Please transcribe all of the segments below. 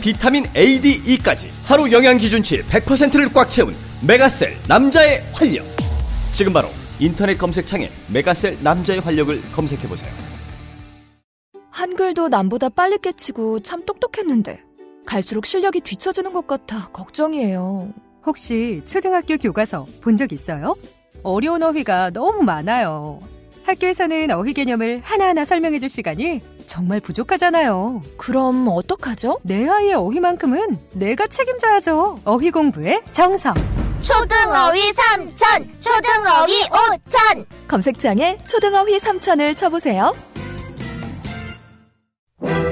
비타민 A, D, E까지 하루 영양 기준치 100%를 꽉 채운 메가셀 남자의 활력 지금 바로 인터넷 검색창에 메가셀 남자의 활력을 검색해 보세요 한글도 남보다 빨리 깨치고 참 똑똑했는데 갈수록 실력이 뒤처지는 것 같아 걱정이에요. 혹시 초등학교 교과서 본 적 있어요? 어려운 어휘가 너무 많아요. 학교에서는 어휘 개념을 하나하나 설명해 줄 시간이 정말 부족하잖아요. 그럼 어떡하죠? 내 아이의 어휘만큼은 내가 책임져야죠. 어휘 공부의 정성. 초등어휘 삼천, 초등어휘 오천. 검색창에 초등어휘 3천을 쳐보세요.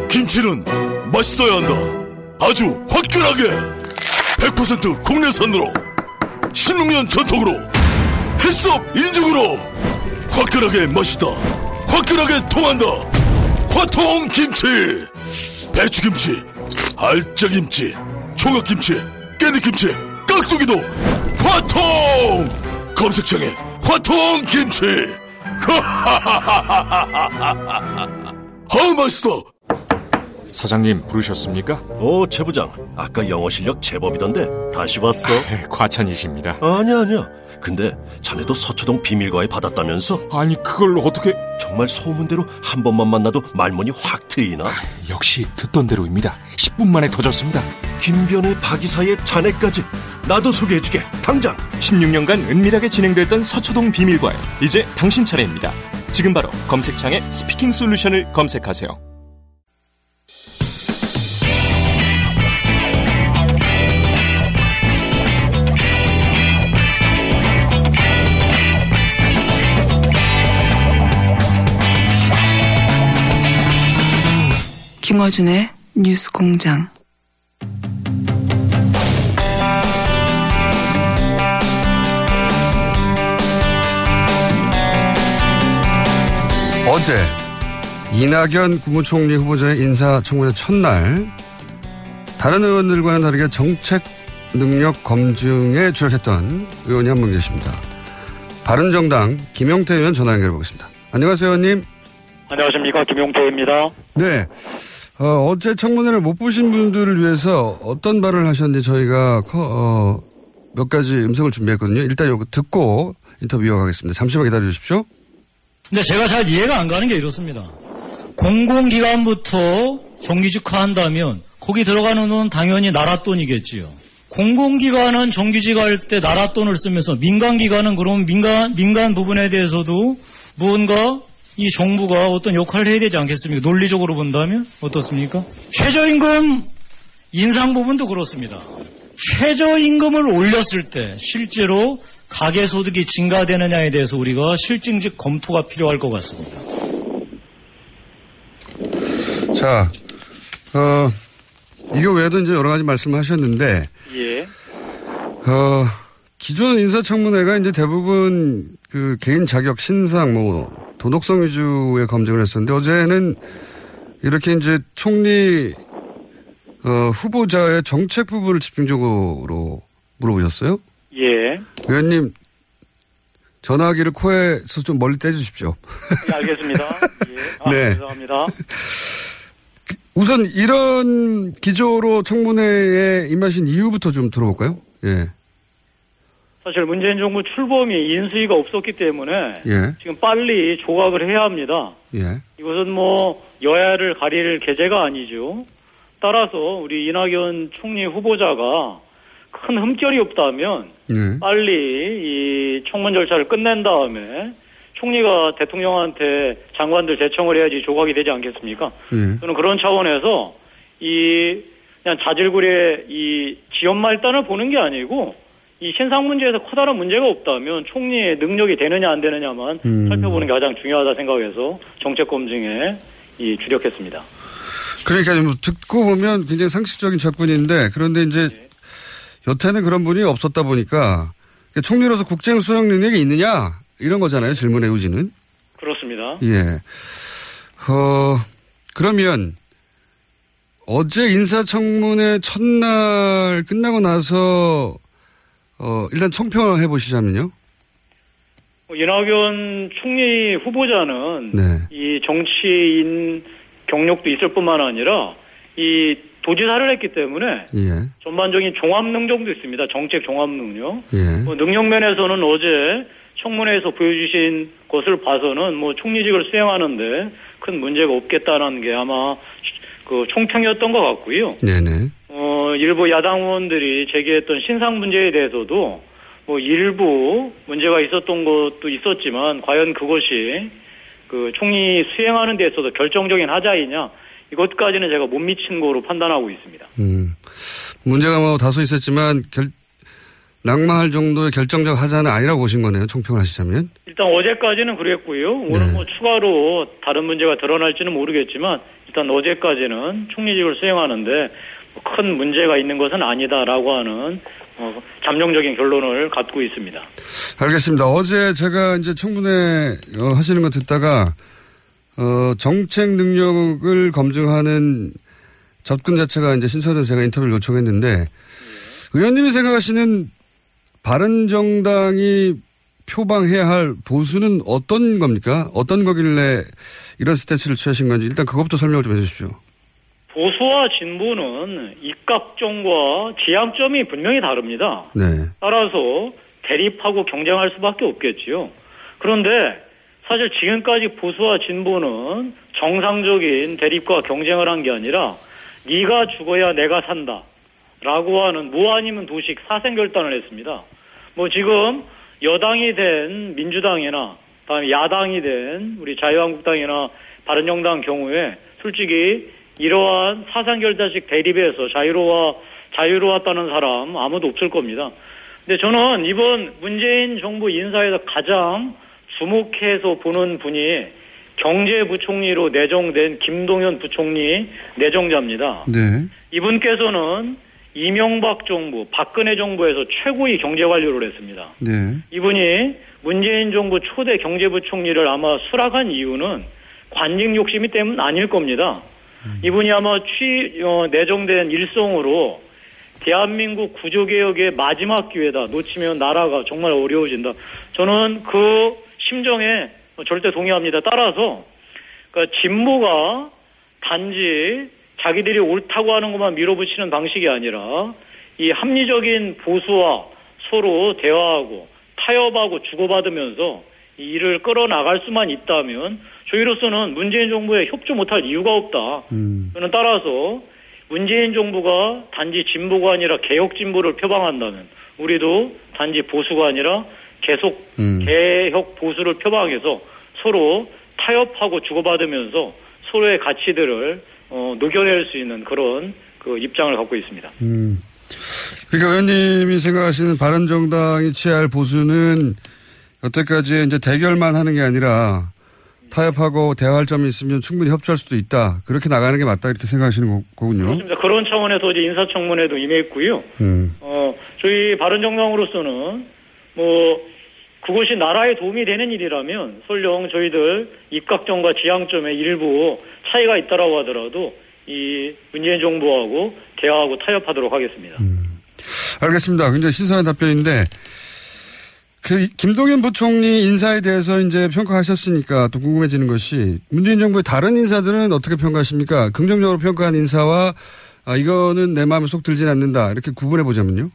김치는 맛있어야 한다. 아주 화끈하게 100% 국내산으로 16년 전통으로 햇섭 인증으로 화끈하게 맛있다. 화끈하게 통한다. 화통 김치. 배추김치, 알짜김치, 총각김치, 깻잎김치, 깍두기도 화통. 검색창에 화통 김치. 아 맛있어. 사장님 부르셨습니까? 어, 최 부장. 아까 영어 실력 제법이던데 다시 봤어? 네, 과찬이십니다. 아니야, 아니야. 근데 자네도 서초동 비밀과외 받았다면서? 아니 그걸 어떻게? 정말 소문대로 한 번만 만나도 말문이 확 트이나? 역시 듣던 대로입니다. 10분 만에 터졌습니다. 김변의 박이사의 자네까지 나도 소개해주게. 당장. 16년간 은밀하게 진행됐던 서초동 비밀과외 이제 당신 차례입니다. 지금 바로 검색창에 speaking solution을 검색하세요. 김어준의 뉴스 공장. 어제 이낙연 국무총리 후보자의 인사청문회 첫날 다른 의원들과는 다르게 정책 능력 검증에 주력했던 의원이 한 분 계십니다. 바른정당 김용태 의원 전화 연결해 보겠습니다. 안녕하세요, 의원님. 안녕하십니까 김용태입니다. 네. 어, 제 청문회를 못 보신 분들을 위해서 어떤 발언을 하셨는지 저희가 어, 몇 가지 음성을 준비했거든요. 일단 이거 듣고 인터뷰 이어가겠습니다. 잠시만 기다려 주십시오. 근데 제가 잘 이해가 안 가는 게 이렇습니다. 공공기관부터 정규직화한다면 거기 들어가는 돈 당연히 나라 돈이겠지요. 공공기관은 정규직 할때 나라 돈을 쓰면서 민간기관은 그럼 민간 민간 부분에 대해서도 무언가 이 정부가 어떤 역할을 해야 되지 않겠습니까? 논리적으로 본다면 어떻습니까? 최저임금 인상 부분도 그렇습니다. 최저임금을 올렸을 때 실제로 가계소득이 증가되느냐에 대해서 우리가 실증적 검토가 필요할 것 같습니다. 자, 어, 이거 외에도 이제 여러 가지 말씀을 하셨는데, 예. 어, 기존 인사청문회가 이제 대부분 그 개인 자격 신상 뭐 도덕성 위주의 검증을 했었는데 어제는 이렇게 이제 총리 어, 후보자의 정책 부분을 집중적으로 물어보셨어요? 예. 의원님 전화기를 코에서 좀 멀리 떼주십시오. 예, 알겠습니다. 예. 아, 네. 죄송합니다. 우선 이런 기조로 청문회에 임하신 이유부터 좀 들어볼까요? 예. 사실 문재인 정부 출범이 인수위가 없었기 때문에 예. 지금 빨리 조각을 해야 합니다. 예. 이것은 뭐 여야를 가릴 계제가 아니죠. 따라서 우리 이낙연 총리 후보자가 큰 흠결이 없다면 예. 빨리 이 청문 절차를 끝낸 다음에 총리가 대통령한테 장관들 제청을 해야지 조각이 되지 않겠습니까? 예. 저는 그런 차원에서 이 그냥 자질구레 이 지연 말단을 보는 게 아니고 이 신상 문제에서 커다란 문제가 없다면 총리의 능력이 되느냐 안 되느냐만 음. 살펴보는 게 가장 중요하다 생각해서 정책 검증에 이 주력했습니다. 그러니까 뭐 듣고 보면 굉장히 상식적인 접근인데 그런데 이제 여태는 그런 분이 없었다 보니까 총리로서 국정 수행 능력이 있느냐 이런 거잖아요. 질문의 요지는. 그렇습니다. 예. 어, 그러면 어제 인사청문회 첫날 끝나고 나서 어, 일단 총평을 해보시자면요. 뭐 이낙연 총리 후보자는 네. 이 정치인 경력도 있을 뿐만 아니라 이 도지사를 했기 때문에 예. 전반적인 종합 능력도 있습니다. 정책 종합 능력. 예. 뭐 능력 면에서는 어제 청문회에서 보여주신 것을 봐서는 뭐 총리직을 수행하는데 큰 문제가 없겠다는 게 아마 그 총평이었던 것 같고요. 네네. 어, 일부 야당 의원들이 제기했던 신상 문제에 대해서도 뭐 일부 문제가 있었던 것도 있었지만 과연 그것이 그 총리 수행하는 데 있어서 결정적인 하자이냐 이것까지는 제가 못 미친 거로 판단하고 있습니다. 음. 문제가 뭐 다소 있었지만 결, 낙마할 정도의 결정적 하자는 아니라고 보신 거네요. 총평을 하시자면. 일단 어제까지는 그랬고요. 오늘 뭐 추가로 다른 문제가 드러날지는 모르겠지만 일단 어제까지는 총리직을 수행하는데 큰 문제가 있는 것은 아니다라고 하는 어, 잠정적인 결론을 갖고 있습니다. 알겠습니다. 어제 제가 이제 청문회 어, 하시는 거 듣다가 어, 정책 능력을 검증하는 접근 자체가 이제 신선해서 제가 인터뷰를 요청했는데 의원님이 생각하시는 바른정당이 표방해야 할 보수는 어떤 겁니까? 어떤 거길래 이런 스탠스를 취하신 건지 일단 그것부터 설명을 좀 해주십시오. 보수와 진보는 입각점과 지향점이 분명히 다릅니다. 네. 따라서 대립하고 경쟁할 수밖에 없겠지요. 그런데 사실 지금까지 보수와 진보는 정상적인 대립과 경쟁을 한 게 아니라 네가 죽어야 내가 산다. 라고 하는 무 아니면 도식 사생 결단을 했습니다. 뭐 지금 여당이 된 민주당이나 다음에 야당이 된 우리 자유한국당이나 바른정당 경우에 솔직히 이러한 사상 결단식 대립에서 자유로워 자유로웠다는 사람 아무도 없을 겁니다. 근데 저는 이번 문재인 정부 인사에서 가장 주목해서 보는 분이 경제부총리로 내정된 김동연 부총리 내정자입니다. 네. 이분께서는 이명박 정부, 박근혜 정부에서 최고의 경제 관료를 했습니다. 네. 이분이 문재인 정부 초대 경제부총리를 아마 수락한 이유는 관직 욕심이 때문 아닐 겁니다. 이분이 아마 취 어, 내정된 일성으로 대한민국 구조개혁의 마지막 기회다. 놓치면 나라가 정말 어려워진다. 저는 그 심정에 절대 동의합니다. 따라서 그러니까 진보가 단지 자기들이 옳다고 하는 것만 밀어붙이는 방식이 아니라 이 합리적인 보수와 서로 대화하고 타협하고 주고받으면서 이 일을 끌어나갈 수만 있다면 저희로서는 문재인 정부에 협조 못할 이유가 없다. 저는 따라서 문재인 정부가 단지 진보가 아니라 개혁 진보를 표방한다면 우리도 단지 보수가 아니라 계속 개혁 보수를 표방해서 서로 타협하고 주고받으면서 서로의 가치들을 어, 녹여낼 수 있는 그런 그 입장을 갖고 있습니다. 음. 그러니까 의원님이 생각하시는 바른정당이 취할 보수는 여태까지 이제 대결만 하는 게 아니라 타협하고 대화할 점이 있으면 충분히 협조할 수도 있다. 그렇게 나가는 게 맞다. 이렇게 생각하시는 거- 거군요. 그렇습니다. 그런 차원에서 이제 인사청문회도 임했고요. 음. 어, 저희 바른정당으로서는 뭐 그것이 나라에 도움이 되는 일이라면 설령 저희들 입각점과 지향점에 일부 차이가 있다라고 하더라도 이 문재인 정부하고 대화하고 타협하도록 하겠습니다. 알겠습니다. 굉장히 신선한 답변인데 그 김동연 부총리 인사에 대해서 이제 평가하셨으니까 또 궁금해지는 것이 문재인 정부의 다른 인사들은 어떻게 평가하십니까? 긍정적으로 평가한 인사와 아, 이거는 내 마음에 속 들진 않는다. 이렇게 구분해 보자면요.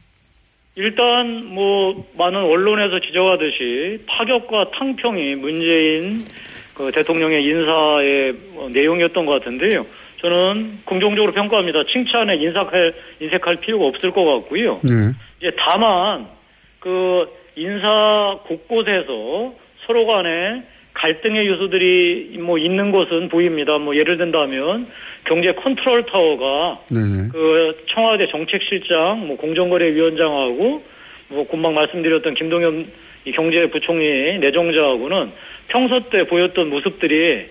일단 뭐 많은 언론에서 지적하듯이 파격과 탕평이 문재인 그 대통령의 인사의 뭐 내용이었던 것 같은데요. 저는 긍정적으로 평가합니다. 칭찬에 인색할 인색할 필요가 없을 것 같고요. 네. 이제 다만 그 인사 곳곳에서 서로 간에 갈등의 요소들이 뭐 있는 것은 보입니다. 뭐 예를 든다면 경제 컨트롤 타워가 네네. 그 청와대 정책실장, 뭐 공정거래위원장하고 뭐 금방 말씀드렸던 김동연 이 경제부총리 내정자하고는 평소 때 보였던 모습들이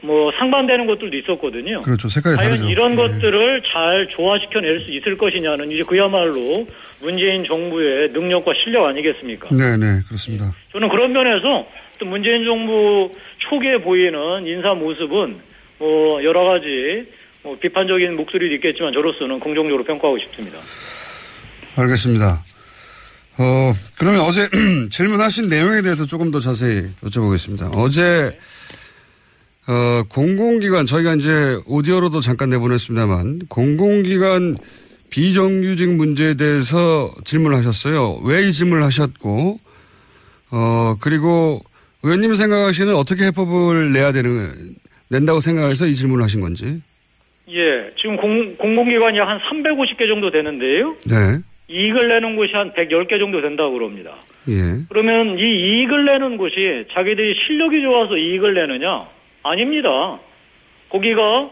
뭐 상반되는 것들도 있었거든요. 그렇죠. 색깔이 과연 다르죠. 이런 예. 것들을 잘 조화시켜낼 수 있을 것이냐는 이제 그야말로 문재인 정부의 능력과 실력 아니겠습니까? 네, 네, 그렇습니다. 저는 그런 면에서 또 문재인 정부 초기에 보이는 인사 모습은 뭐 여러 가지 뭐 비판적인 목소리도 있겠지만 저로서는 긍정적으로 평가하고 싶습니다. 알겠습니다. 어, 그러면 어제 질문하신 내용에 대해서 조금 더 자세히 여쭤보겠습니다. 어제, 어, 공공기관, 저희가 이제 오디오로도 잠깐 내보냈습니다만, 공공기관 비정규직 문제에 대해서 질문을 하셨어요. 왜 이 질문을 하셨고, 어, 그리고 의원님이 생각하시는 어떻게 해법을 내야 되는, 낸다고 생각해서 이 질문을 하신 건지. 예, 지금 공, 공공기관이 한 350개 정도 되는데요. 네. 이익을 내는 곳이 한 110개 정도 된다고 그럽니다. 예. 그러면 이 이익을 내는 곳이 자기들이 실력이 좋아서 이익을 내느냐? 아닙니다. 거기가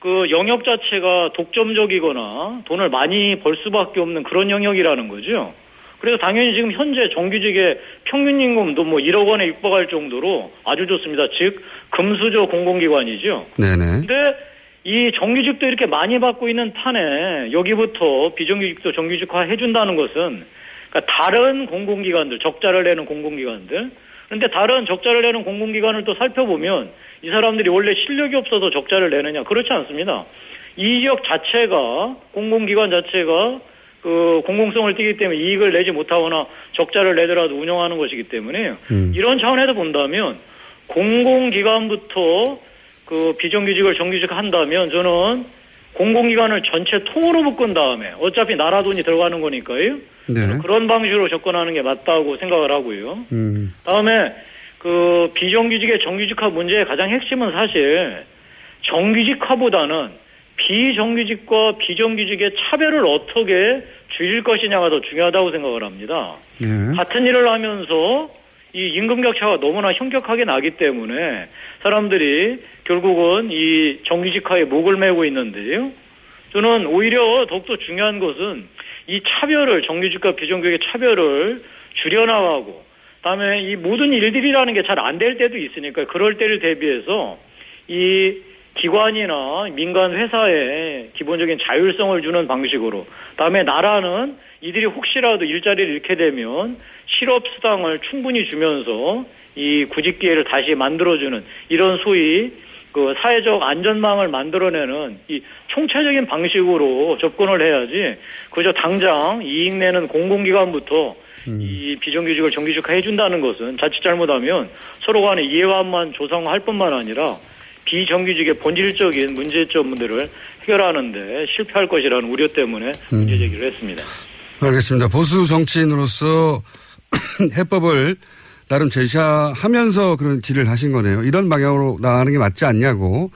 그 영역 자체가 독점적이거나 돈을 많이 벌 수밖에 없는 그런 영역이라는 거죠. 그래서 당연히 지금 현재 정규직의 평균 임금도 뭐 1억 원에 육박할 정도로 아주 좋습니다. 즉 금수저 공공기관이죠. 네네. 근데 이 정규직도 이렇게 많이 받고 있는 판에 여기부터 비정규직도 정규직화 해준다는 것은 그러니까 다른 공공기관들 적자를 내는 공공기관들 그런데 다른 적자를 내는 공공기관을 또 살펴보면 이 사람들이 원래 실력이 없어서 적자를 내느냐 그렇지 않습니다. 이 지역 자체가 공공기관 자체가 그 공공성을 띠기 때문에 이익을 내지 못하거나 적자를 내더라도 운영하는 것이기 때문에 음. 이런 차원에서 본다면 공공기관부터 그 비정규직을 정규직 한다면 저는 공공기관을 전체 통으로 묶은 다음에 어차피 나라 돈이 들어가는 거니까요. 네. 그런 방식으로 접근하는 게 맞다고 생각을 하고요. 음. 다음에 그 비정규직의 정규직화 문제의 가장 핵심은 사실 정규직화보다는 비정규직과 비정규직의 차별을 어떻게 줄일 것이냐가 더 중요하다고 생각을 합니다. 예. 같은 일을 하면서 이 임금 격차가 너무나 현격하게 나기 때문에 사람들이 결국은 이 정규직화에 목을 메고 있는데요. 저는 오히려 더욱더 중요한 것은 이 차별을 정규직과 비정규직의 차별을 줄여나가고 그다음에 이 모든 일들이라는 게 잘 안 될 때도 있으니까 그럴 때를 대비해서 이 기관이나 민간 회사에 기본적인 자율성을 주는 방식으로 다음에 나라는 이들이 혹시라도 일자리를 잃게 되면 실업 수당을 충분히 주면서 이 구직 기회를 다시 만들어주는 이런 소위 그 사회적 안전망을 만들어내는 이 총체적인 방식으로 접근을 해야지 그저 당장 이익 내는 공공기관부터 이 비정규직을 정규직화 해준다는 것은 자칫 잘못하면 서로 간의 이해관만 조성할 뿐만 아니라 비정규직의 본질적인 문제점들을 해결하는데 실패할 것이라는 우려 때문에 문제 제기를 했습니다. 알겠습니다. 보수 정치인으로서 해법을 나름 제시하면서 그런 질의를 하신 거네요. 이런 방향으로 나가는 게 맞지 않냐고.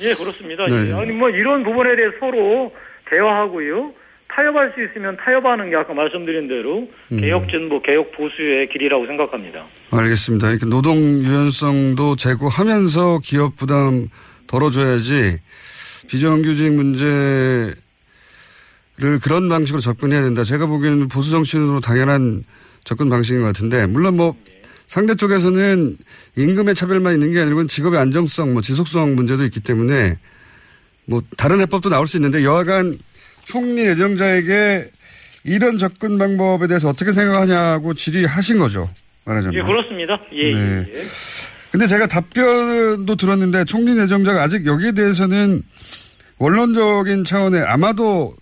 예, 그렇습니다. 네. 예. 아니 뭐 이런 부분에 대해 서로 대화하고요. 타협할 수 있으면 타협하는 게 아까 말씀드린 대로 음. 개혁 진보, 개혁 보수의 길이라고 생각합니다. 알겠습니다. 이렇게 노동 유연성도 제고하면서 기업 부담 덜어줘야지 비정규직 문제를 그런 방식으로 접근해야 된다. 제가 보기에는 보수 정치인으로 당연한 접근 방식인 것 같은데 물론 뭐 상대 쪽에서는 임금의 차별만 있는 게 아니고 직업의 안정성, 뭐 지속성 문제도 있기 때문에 뭐 다른 해법도 나올 수 있는데 여하간 총리 예정자에게 이런 접근 방법에 대해서 어떻게 생각하냐고 질의하신 거죠. 말하자면. 예, 그렇습니다. 예, 네. 예. 근데 제가 답변도 들었는데 총리 내정자가 아직 여기에 대해서는 원론적인 차원의 아마도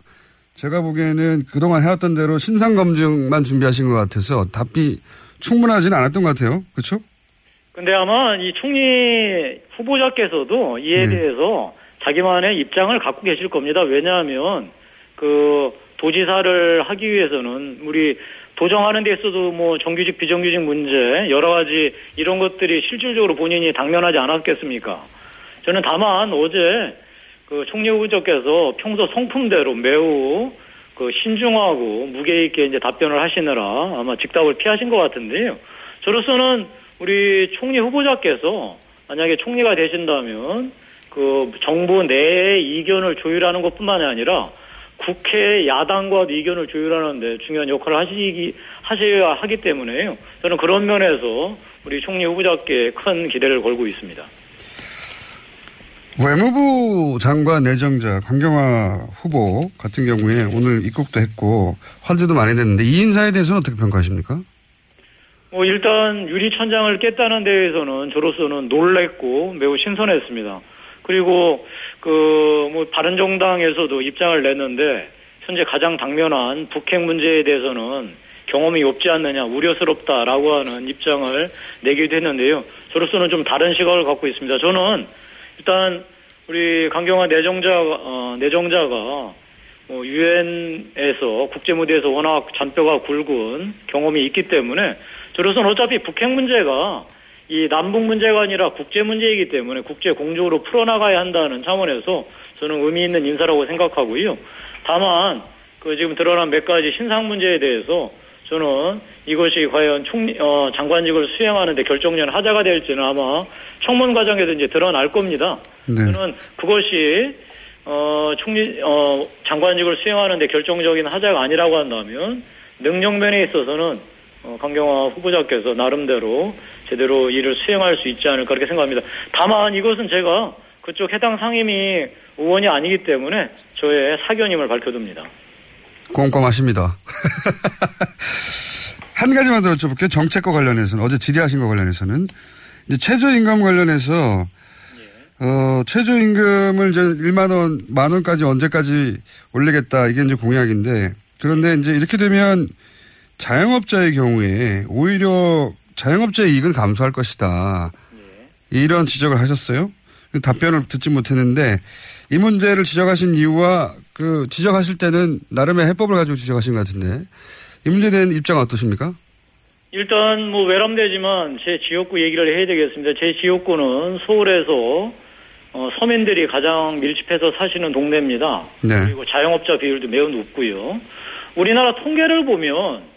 제가 보기에는 그동안 해왔던 대로 신상검증만 준비하신 것 같아서 답이 충분하지는 않았던 것 같아요. 그렇죠? 근데 아마 이 총리 후보자께서도 이에 네. 대해서 자기만의 입장을 갖고 계실 겁니다. 왜냐하면 그 도지사를 하기 위해서는 우리 도정하는 데 있어도 뭐 정규직 비정규직 문제 여러 가지 이런 것들이 실질적으로 본인이 당면하지 않았겠습니까? 저는 다만 어제 그 총리 후보자께서 평소 성품대로 매우 그 신중하고 무게 있게 이제 답변을 하시느라 아마 직답을 피하신 것 같은데요. 저로서는 우리 총리 후보자께서 만약에 총리가 되신다면 그 정부 내의 이견을 조율하는 것뿐만이 아니라 국회 야당과도 이견을 조율하는데 중요한 역할을 하시기 하셔야 하기 때문에요. 저는 그런 면에서 우리 총리 후보자께 큰 기대를 걸고 있습니다. 외무부 장관 내정자 강경화 후보 같은 경우에 오늘 입국도 했고 화제도 많이 됐는데 이 인사에 대해서는 어떻게 평가하십니까? 뭐 일단 유리천장을 깼다는 데에서는 저로서는 놀랬고 매우 신선했습니다. 그리고 그 뭐 바른정당에서도 입장을 냈는데 현재 가장 당면한 북핵 문제에 대해서는 경험이 없지 않느냐 우려스럽다라고 하는 입장을 내기도 했는데요. 저로서는 좀 다른 시각을 갖고 있습니다. 저는 일단 우리 강경화 내정자 어, 내정자가 뭐 유엔에서 국제 무대에서 워낙 잔뼈가 굵은 경험이 있기 때문에 저로서는 어차피 북핵 문제가 이 남북 문제가 아니라 국제 문제이기 때문에 국제 공조로 풀어나가야 한다는 차원에서 저는 의미 있는 인사라고 생각하고요. 다만 그 지금 드러난 몇 가지 신상 문제에 대해서 저는 이것이 과연 총리 어, 장관직을 수행하는데 결정적 하자가 될지는 아마 청문 과정에서 이제 드러날 겁니다. 네. 저는 그것이 어, 총리 어, 장관직을 수행하는데 결정적인 하자가 아니라고 한다면 능력면에 있어서는 어, 강경화 후보자께서 나름대로 제대로 일을 수행할 수 있지 않을까 그렇게 생각합니다. 다만 이것은 제가 그쪽 해당 상임위 의원이 아니기 때문에 저의 사견임을 밝혀둡니다. 꼼꼼하십니다. 한 가지만 더 여쭤볼게요. 정책과 관련해서는 어제 질의하신 것 관련해서는 이제 최저임금 관련해서 어, 최저임금을 이제 1만 원, 만 원까지 언제까지 올리겠다 이게 이제 공약인데 그런데 이제 이렇게 되면 자영업자의 경우에 오히려 자영업자의 이익은 감소할 것이다. 이런 지적을 하셨어요. 답변을 듣지 못했는데 이 문제를 지적하신 이유와 그 지적하실 때는 나름의 해법을 가지고 지적하신 것 같은데 이 문제에 대한 입장은 어떠십니까? 일단 뭐 외람되지만 제 지역구 얘기를 해야 되겠습니다. 제 지역구는 서울에서 어, 서민들이 가장 밀집해서 사시는 동네입니다. 네. 그리고 자영업자 비율도 매우 높고요. 우리나라 통계를 보면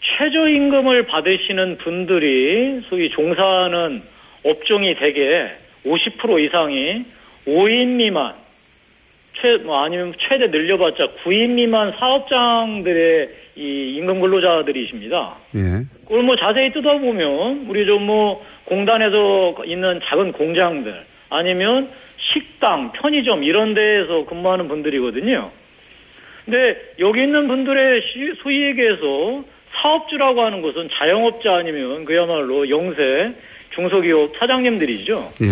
최저임금을 받으시는 분들이 소위 종사하는 업종이 대개 50% 이상이 5인 미만, 최, 뭐 아니면 최대 늘려봤자 9인 미만 사업장들의 이 임금 근로자들이십니다. 예. 그걸 뭐 자세히 뜯어보면 우리 좀 뭐 공단에서 있는 작은 공장들 아니면 식당, 편의점 이런 데에서 근무하는 분들이거든요. 근데 여기 있는 분들의 시- 소위 얘기해서 사업주라고 하는 것은 자영업자 아니면 그야말로 영세 중소기업 사장님들이죠. 예.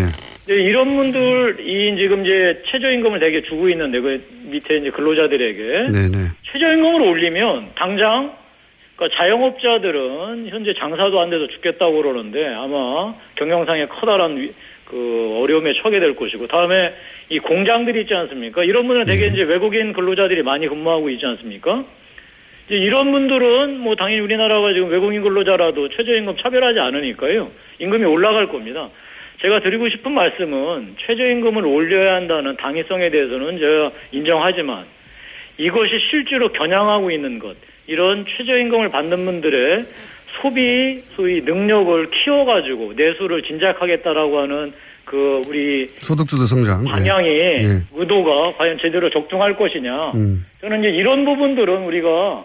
근데 이런 분들이 지금 이제 최저임금을 되게 주고 있는데 그 밑에 이제 근로자들에게 네네. 최저임금을 올리면 당장 그러니까 자영업자들은 현재 장사도 안 돼서 죽겠다고 그러는데 아마 경영상에 커다란 위- 그 어려움에 처하게 될 것이고 다음에 이 공장들이 있지 않습니까? 이런 분은 되게 이제 외국인 근로자들이 많이 근무하고 있지 않습니까? 이제 이런 분들은 뭐 당연히 우리나라가 지금 외국인 근로자라도 최저임금 차별하지 않으니까요. 임금이 올라갈 겁니다. 제가 드리고 싶은 말씀은 최저임금을 올려야 한다는 당위성에 대해서는 제가 인정하지만 이것이 실제로 겨냥하고 있는 것, 이런 최저임금을 받는 분들의 소비, 소위 능력을 키워가지고 내수를 진작하겠다라고 하는 그 우리 소득주도 성장. 예. 방향이 예. 의도가 과연 제대로 적중할 것이냐. 음. 저는 이제 이런 부분들은 우리가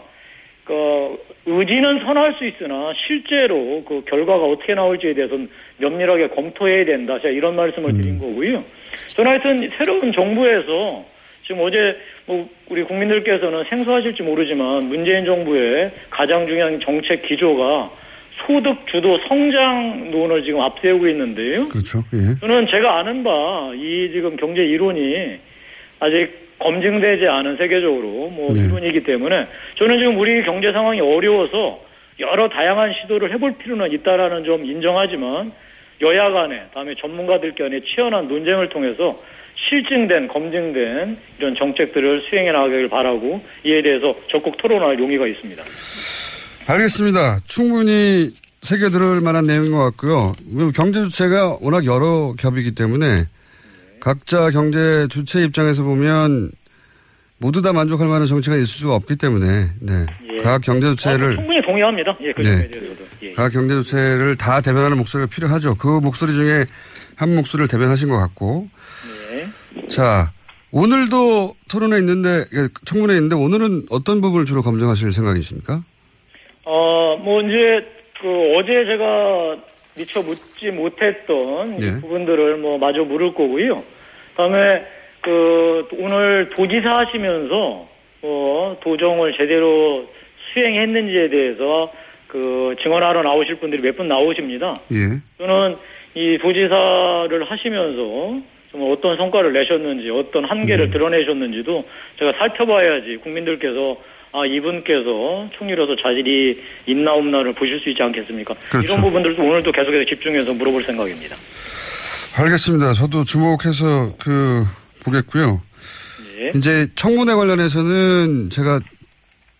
그 의지는 선할 수 있으나 실제로 그 결과가 어떻게 나올지에 대해서는 면밀하게 검토해야 된다. 제가 이런 말씀을 드린 거고요. 저는 하여튼 새로운 정부에서 지금 어제 뭐 우리 국민들께서는 생소하실지 모르지만 문재인 정부의 가장 중요한 정책 기조가 소득 주도 성장론을 지금 앞세우고 있는데요. 그렇죠. 예. 저는 제가 아는 바 이 지금 경제 이론이 아직 검증되지 않은 세계적으로 뭐 네. 이론이기 때문에 저는 지금 우리 경제 상황이 어려워서 여러 다양한 시도를 해볼 필요는 있다라는 점 인정하지만 여야 간에 다음에 전문가들 간에 치열한 논쟁을 통해서 실증된 검증된 이런 정책들을 수행해 나가길 바라고 이에 대해서 적극 토론할 용의가 있습니다. 알겠습니다. 충분히 새겨 들을 만한 내용인 것 같고요. 경제 주체가 워낙 여러 겹이기 때문에 각자 경제 주체 입장에서 보면 모두 다 만족할 만한 정치가 있을 수가 없기 때문에 네. 예. 각 경제 주체를 충분히 동의합니다. 예, 그 네. 예. 각 경제 주체를 다 대변하는 목소리가 필요하죠. 그 목소리 중에 한 목소리를 대변하신 것 같고. 네. 자, 오늘도 토론회 있는데, 예, 청문회 있는데 오늘은 어떤 부분을 주로 검증하실 생각이십니까? 어, 뭐, 이제, 그, 어제 제가 미처 묻지 못했던 이 예. 부분들을 뭐, 마저 물을 거고요. 그다음에 그 오늘 도지사 하시면서 어, 도정을 제대로 수행했는지에 대해서 그 증언하러 나오실 분들이 몇 분 나오십니다. 예. 저는 이 도지사를 하시면서 정말 어떤 성과를 내셨는지 어떤 한계를 드러내셨는지도 제가 살펴봐야지 국민들께서 아 이분께서 총리로서 자질이 있나 없나를 보실 수 있지 않겠습니까? 그렇죠. 이런 부분들도 오늘도 계속해서 집중해서 물어볼 생각입니다. 알겠습니다. 저도 주목해서 그 보겠고요. 예. 이제 청문회 관련해서는 제가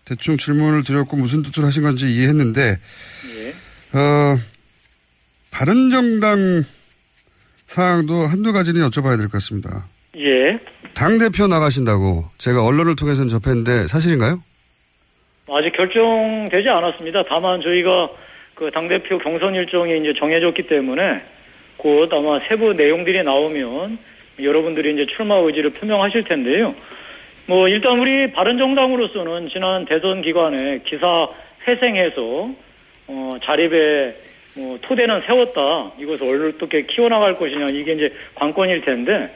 대충 질문을 드렸고 무슨 뜻으로 하신 건지 이해했는데 예. 어, 바른 정당 사항도 한두 가지는 여쭤봐야 될 것 같습니다. 예. 당 대표 나가신다고 제가 언론을 통해서는 접했는데 사실인가요? 아직 결정되지 않았습니다. 다만 저희가 그 당 대표 경선 일정이 이제 정해졌기 때문에 곧 아마 세부 내용들이 나오면 여러분들이 이제 출마 의지를 표명하실 텐데요. 뭐 일단 우리 바른정당으로서는 지난 대선 기간에 기사 회생해서 어 자립에 뭐 토대는 세웠다. 이것을 어떻게 키워나갈 것이냐 이게 이제 관건일 텐데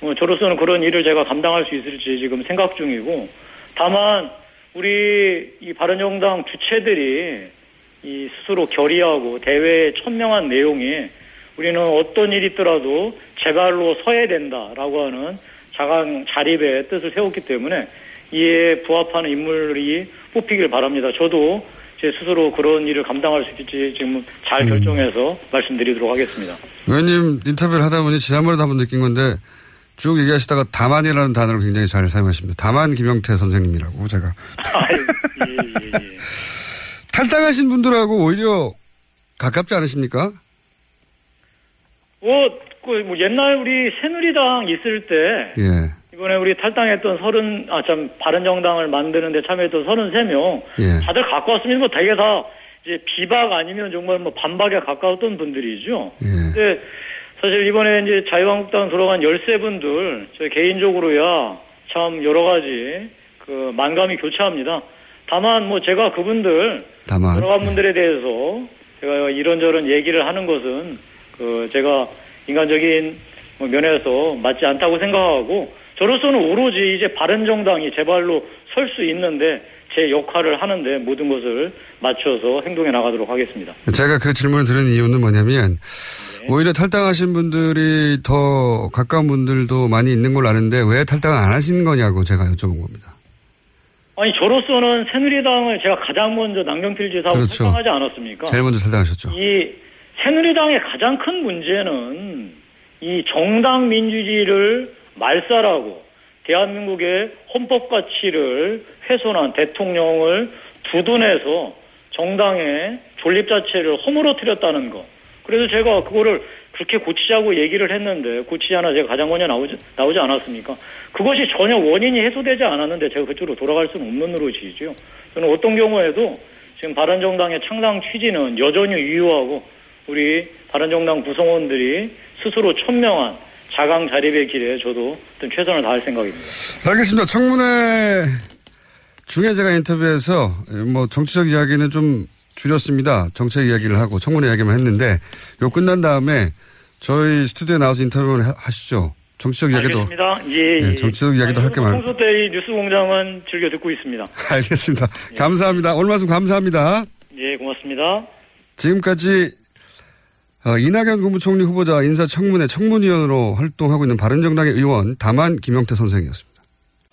뭐 저로서는 그런 일을 제가 감당할 수 있을지 지금 생각 중이고 다만 우리 이 바른정당 주체들이 이 스스로 결의하고 대회에 천명한 내용이 우리는 어떤 일이 있더라도 제 발로 서야 된다라고 하는 자강 자립의 뜻을 세웠기 때문에 이에 부합하는 인물이 뽑히길 바랍니다. 저도 제 스스로 그런 일을 감당할 수 있을지 지금 잘 결정해서 말씀드리도록 하겠습니다. 의원님 인터뷰를 하다 보니 지난번에도 한번 느낀 건데 쭉 얘기하시다가 다만이라는 단어를 굉장히 잘 사용하십니다. 다만 김영태 선생님이라고 제가. 탈당하신 분들하고 오히려 가깝지 않으십니까? 뭐, 그, 뭐 옛날 우리 새누리당 있을 때 예. 이번에 우리 탈당했던 서른, 아, 참, 바른정당을 만드는데 참여했던 33명. 예. 다들 가까웠으면 뭐 되게 다 이제 비박 아니면 정말 뭐 반박에 가까웠던 분들이죠. 예. 근데 사실 이번에 이제 자유한국당 돌아간 13분들, 저 개인적으로야 참 여러 가지 그 만감이 교차합니다. 다만 뭐 제가 그분들, 다만. 돌아간 분들에 대해서 제가 이런저런 얘기를 하는 것은 그 제가 인간적인 뭐 면에서 맞지 않다고 생각하고 저로서는 오로지 이제 바른정당이 제 발로 설 수 있는데 제 역할을 하는데 모든 것을 맞춰서 행동해 나가도록 하겠습니다. 제가 그 질문을 드린 이유는 뭐냐면 오히려 탈당하신 분들이 더 가까운 분들도 많이 있는 걸 아는데 왜 탈당을 안 하신 거냐고 제가 여쭤본 겁니다. 아니 저로서는 새누리당을 제가 가장 먼저 남경필 지사하고 그렇죠. 탈당하지 않았습니까? 제일 먼저 탈당하셨죠. 이 새누리당의 가장 큰 문제는 이 정당 민주주의를 말살하고 대한민국의 헌법 가치를 훼손한 대통령을 두둔해서 정당의 존립 자체를 허물어뜨렸다는 거. 그래서 제가 그거를 그렇게 고치자고 얘기를 했는데 고치지 않아 제가 가장 먼저 나오지, 나오지 않았습니까? 그것이 전혀 원인이 해소되지 않았는데 제가 그쪽으로 돌아갈 수는 없는 노릇이죠. 저는 어떤 경우에도 지금 바른정당의 창당 취지는 여전히 유효하고 우리 바른정당 구성원들이 스스로 천명한 자강 자립의 길에 저도 어떤 최선을 다할 생각입니다. 알겠습니다. 청문회 중에 제가 인터뷰에서 뭐 정치적 이야기는 좀 줄였습니다. 정책 이야기를 하고 청문회 이야기만 했는데 요 끝난 다음에 저희 스튜디오에 나와서 인터뷰를 하- 하시죠. 정치적 이야기도 알겠습니다. 예, 예. 정치적 이야기도 할게 많아요. 평소 때이 뉴스 공장은 즐겨 듣고 있습니다. 알겠습니다. 감사합니다. 오늘 말씀 감사합니다. 예, 고맙습니다. 지금까지 어, 이낙연 국무총리 후보자 인사청문회 청문위원으로 활동하고 있는 바른정당의 의원 다만 김영태 선생이었습니다.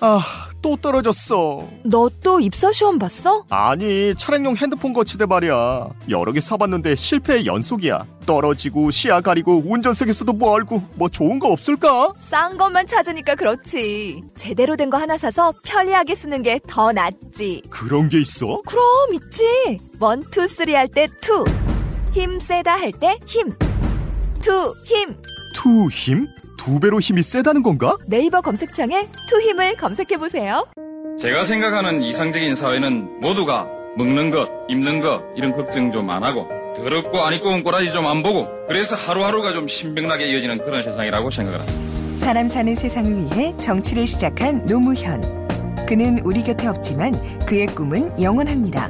아, 또 떨어졌어. 너 또 입사 시험 봤어? 아니, 차량용 핸드폰 거치대 말이야. 여러 개 사봤는데 실패의 연속이야. 떨어지고, 시야 가리고, 운전석에서도 멀고, 뭐 좋은 거 없을까? 싼 것만 찾으니까 그렇지. 제대로 된 거 하나 사서 편리하게 쓰는 게 더 낫지. 그런 게 있어? 그럼 있지. one, two, three 할 때 two. 힘 세다 할 때 힘. two, 힘. 투 힘? 두 배로 힘이 세다는 건가? 네이버 검색창에 투 힘을 검색해 보세요. 제가 생각하는 이상적인 사회는 모두가 먹는 것, 입는 것 이런 걱정 좀 안 하고 더럽고 아니꼬운 꼬라지 좀 안 보고 그래서 하루하루가 좀 신명나게 이어지는 그런 세상이라고 생각을 합니다. 사람 사는 세상을 위해 정치를 시작한 노무현. 그는 우리 곁에 없지만 그의 꿈은 영원합니다.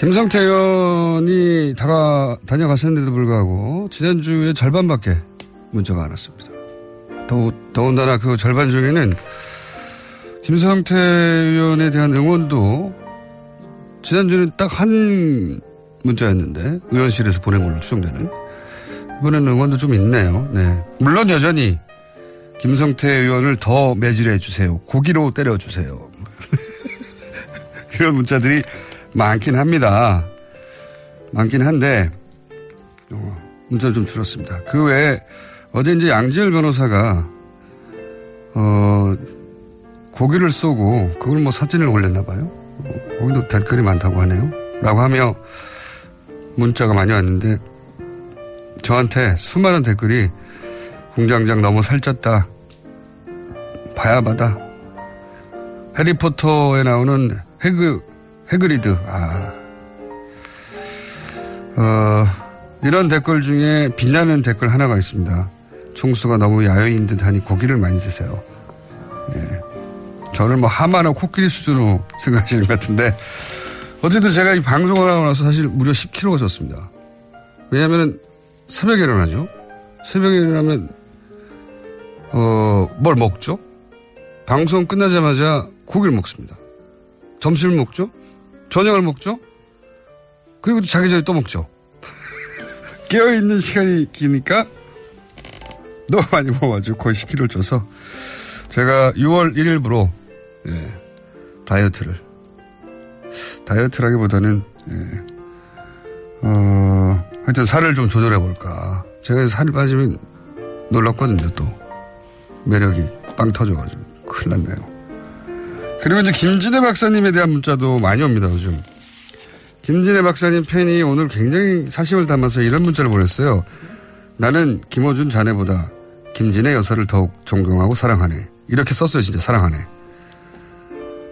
김성태 의원이 다가, 다녀갔었는데도 불구하고 지난주에 절반밖에 문자가 안 왔습니다. 더, 더군다나 그 절반 중에는 김성태 의원에 대한 응원도 지난주는 딱 한 문자였는데 의원실에서 보낸 걸로 추정되는 이번에는 응원도 좀 있네요. 네. 물론 여전히 김성태 의원을 더 매질해 주세요. 고기로 때려 주세요. 이런 문자들이 많긴 합니다. 많긴 한데 어, 문자는 좀 줄었습니다. 그 외에 어제 이제 양지열 변호사가 어 고기를 쏘고 그걸 뭐 사진을 올렸나 봐요. 어, 거기도 댓글이 많다고 하네요. 라고 하며 문자가 많이 왔는데 저한테 수많은 댓글이 공장장 너무 살쪘다. 봐야 받아. 해리포터에 나오는 해그, 해그리드. 아. 어, 이런 댓글 중에 빛나는 댓글 하나가 있습니다. 총수가 너무 야외인 듯 하니 고기를 많이 드세요. 예. 저를 뭐 하마나 코끼리 수준으로 생각하시는 것 같은데, 어쨌든 제가 이 방송을 하고 나서 사실 무려 10kg가 졌습니다. 왜냐면 새벽에 일어나죠. 새벽에 일어나면, 어, 뭘 먹죠? 방송 끝나자마자 고기를 먹습니다. 점심을 먹죠? 저녁을 먹죠? 그리고 또 자기 전에 또 먹죠. 깨어있는 시간이 기니까 너무 많이 먹어가지고 거의 10kg를 쪄서 제가 6월 1일부로 예, 다이어트를 다이어트라기보다는 예, 어, 하여튼 살을 좀 조절해 볼까. 제가 살이 빠지면 놀랍거든요, 또. 매력이 빵 터져가지고. 큰일 났네요. 그리고 이제 김진애 박사님에 대한 문자도 많이 옵니다, 요즘. 김진애 박사님 팬이 오늘 굉장히 사심을 담아서 이런 문자를 보냈어요. 나는 김호준 자네보다 김진애 여사를 더욱 존경하고 사랑하네. 이렇게 썼어요, 진짜 사랑하네.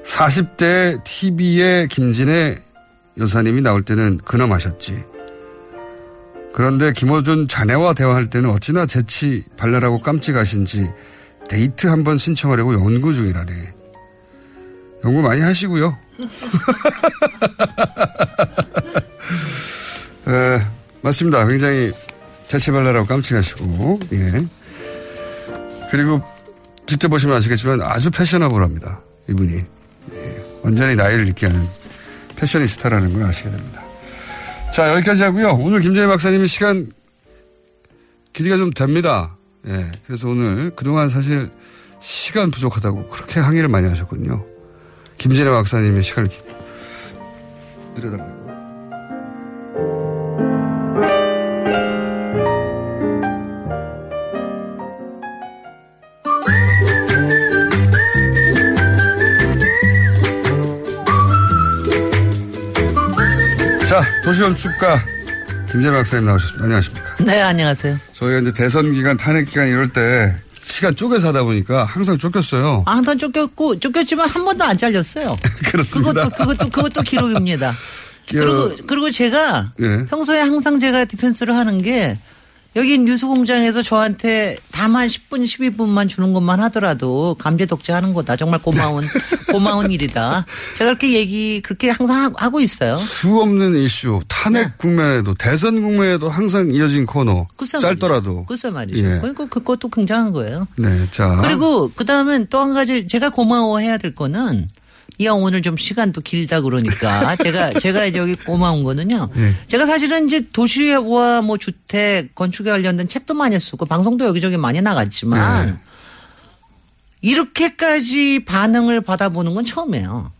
40대 TV에 김진애 여사님이 나올 때는 근엄하셨지. 그런데 김호준 자네와 대화할 때는 어찌나 재치 발랄하고 깜찍하신지 데이트 한번 신청하려고 연구 중이라네. 연구 많이 하시고요. 에, 맞습니다. 굉장히 재치 발랄하고 깜찍하시고, 예. 그리고 직접 보시면 아시겠지만 아주 패셔너블합니다. 이분이. 예. 완전히 나이를 잊게 하는 패셔니스타라는 걸 아시게 됩니다. 자, 여기까지 하고요. 오늘 김재희 박사님이 시간 길이가 좀 됩니다. 예. 그래서 오늘 그동안 사실 시간 부족하다고 그렇게 항의를 많이 하셨거든요. 김진애 박사님의 시간을 늘려달라고. 자, 도시원 축가 김재래 박사님 나오셨습니다. 안녕하십니까. 네, 안녕하세요. 저희가 이제 대선 기간, 탄핵 기간 이럴 때 시간 쪼개서 하다 보니까 항상 쫓겼어요. 아, 항상 쫓겼고, 쫓겼지만 한 번도 안 잘렸어요. 그렇습니다. 그것도, 그것도, 그것도 기록입니다. 그리고, 그리고 제가 예. 평소에 항상 제가 디펜스를 하는 게 여기 뉴스 공장에서 저한테 다만 10분, 12분만 주는 것만 하더라도 감제 독재하는 거다. 정말 고마운, 고마운 일이다. 제가 그렇게 얘기, 그렇게 항상 하고 있어요. 수 없는 이슈, 탄핵 국면에도 대선 국면에도 항상 이어진 코너. 글쎄 짧더라도. 글쎄 말이죠. 예. 그러니까 그것도 굉장한 거예요. 네, 자. 그리고 그 다음엔 또 한 가지 제가 고마워해야 될 거는 이형 오늘 좀 시간도 길다 그러니까 제가 제가 여기 고마운 거는요. 네. 제가 사실은 이제 도시와 뭐 주택 건축에 관련된 책도 많이 쓰고 방송도 여기저기 많이 나갔지만 네. 이렇게까지 반응을 받아보는 건 처음이에요.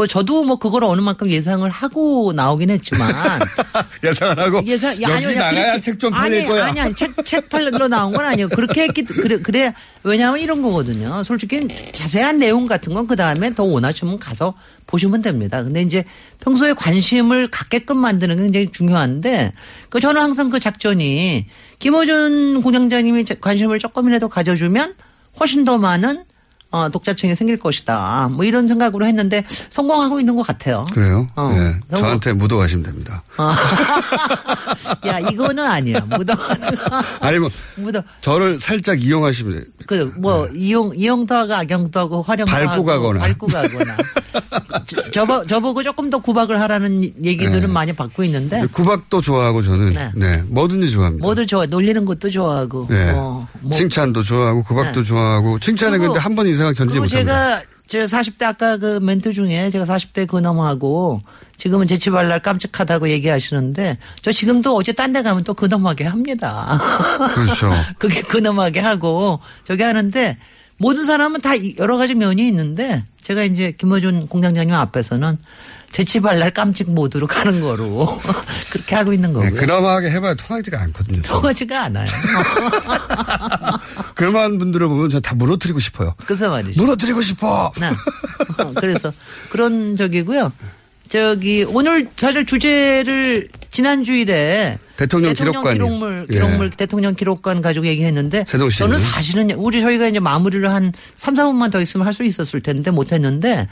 그 저도 뭐 그걸 어느 만큼 예상을 하고 나오긴 했지만 예상을 하고 예상 여기 그냥 나가야 책좀 아니, 팔릴 거야. 아니 아니 책책 팔러 나온 건 아니에요. 그렇게 했기 그래 그래 왜냐하면 이런 거거든요. 솔직히 자세한 내용 같은 건 그 다음에 더 원하시면 가서 보시면 됩니다. 근데 이제 평소에 관심을 갖게끔 만드는 게 굉장히 중요한데 그 저는 항상 그 작전이 김호준 공장장님이 관심을 조금이라도 가져주면 훨씬 더 많은 어, 독자층이 생길 것이다. 뭐 이런 생각으로 했는데 성공하고 있는 것 같아요. 그래요? 어. 예. 너무- 저한테 묻어가시면 됩니다. 야 이거는 아니야. 묻어. 아니 뭐 묻어. 저를 살짝 이용하시면 돼요. 그뭐 이용 이용도 하고 악용도 하고 활용도 네. 밟고 하고 가거나. 밟고 가거나. 저- 저보 저보고 조금 더 구박을 하라는 얘기들은 네. 많이 받고 있는데 구박도 좋아하고 저는 네. 네. 뭐든지 좋아합니다. 모두 좋아 놀리는 것도 좋아하고. 네. 어, 뭐- 칭찬도 좋아하고 구박도 네. 좋아하고 칭찬은 근데 한 번 이상 은 견디지 그리고 못합니다. 제가 저 40대 아까 그 멘트 중에 제가 40대 근엄하고 지금은 재치발랄 깜찍하다고 얘기하시는데 저 지금도 어제 딴 데 가면 또 근엄하게 합니다. 그렇죠. 그게 근엄하게 하고 저기 하는데 모든 사람은 다 여러 가지 면이 있는데 제가 이제 김어준 공장장님 앞에서는 재치발랄 깜찍 모드로 가는 거로 그렇게 하고 있는 네, 거고요. 그나마하게 해봐야 통하지가 않거든요. 통하지가 않아요. 그런 분들을 보면 저 다 무너뜨리고 싶어요. 그래서 말이죠. 무너뜨리고 싶어. 네. 어, 그래서 그런 적이고요. 저기 오늘 사실 주제를 지난 주일에 대통령 기록관이요. 기록물 예. 기록물 대통령 기록관 가지고 얘기했는데? 저는 사실은 우리 저희가 이제 마무리를 한 3, 4분만 더 있으면 할 수 있었을 텐데 못 했는데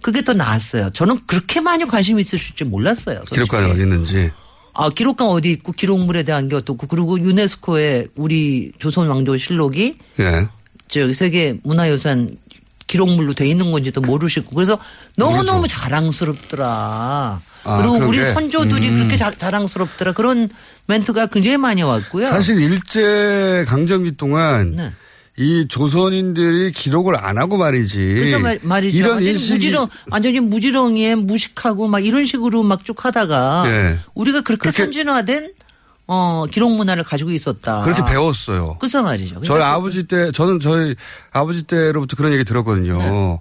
그게 더 나았어요. 저는 그렇게 많이 관심이 있으실 줄 몰랐어요. 솔직히. 기록관이 어디 있는지. 아, 기록관 어디 있고 기록물에 대한 게 어떻고 그리고 유네스코의 우리 조선 왕조 실록이 예. 저 세계 문화유산 기록물로 돼 있는 건지도 모르시고 그래서 너무너무 자랑스럽더라. 아, 그리고 그런 우리 게? 선조들이 음. 그렇게 자, 자랑스럽더라. 그런 멘트가 굉장히 많이 왔고요. 사실 일제 강점기 동안 네. 이 조선인들이 기록을 안 하고 말이지. 그래서 말, 말이죠. 이런 완전히 인식이 무지렁, 완전히 무지렁이에 무식하고 막 이런 식으로 막 쭉 하다가 예. 우리가 그렇게, 그렇게- 선진화된 어, 기록 문화를 가지고 있었다. 그렇게 배웠어요. 그래서 말이죠. 저희 그러니까 아버지 때 저는 저희 아버지 때로부터 그런 얘기 들었거든요. 네.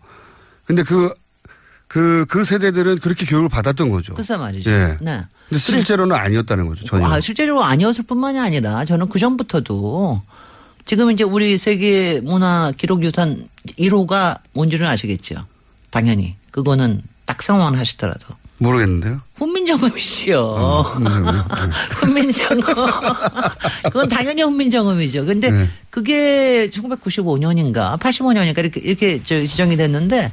근데 그 그, 그 세대들은 그렇게 교육을 받았던 거죠. 그래서 말이죠. 예. 네. 근데 실제로는 아니었다는 거죠, 전혀. 아, 실제로 아니었을 뿐만이 아니라 저는 그 전부터도 지금 이제 우리 세계 문화 기록 유산 1호가 뭔지는 아시겠죠. 당연히. 그거는 딱 상황 하시더라도. 모르겠는데요. 훈민정음이시요. 어, 훈민정음이요? 훈민정음. 그건 당연히 훈민정음이죠. 근데 네. 그게 1995년인가 85년인가 이렇게 이렇게 저 지정이 됐는데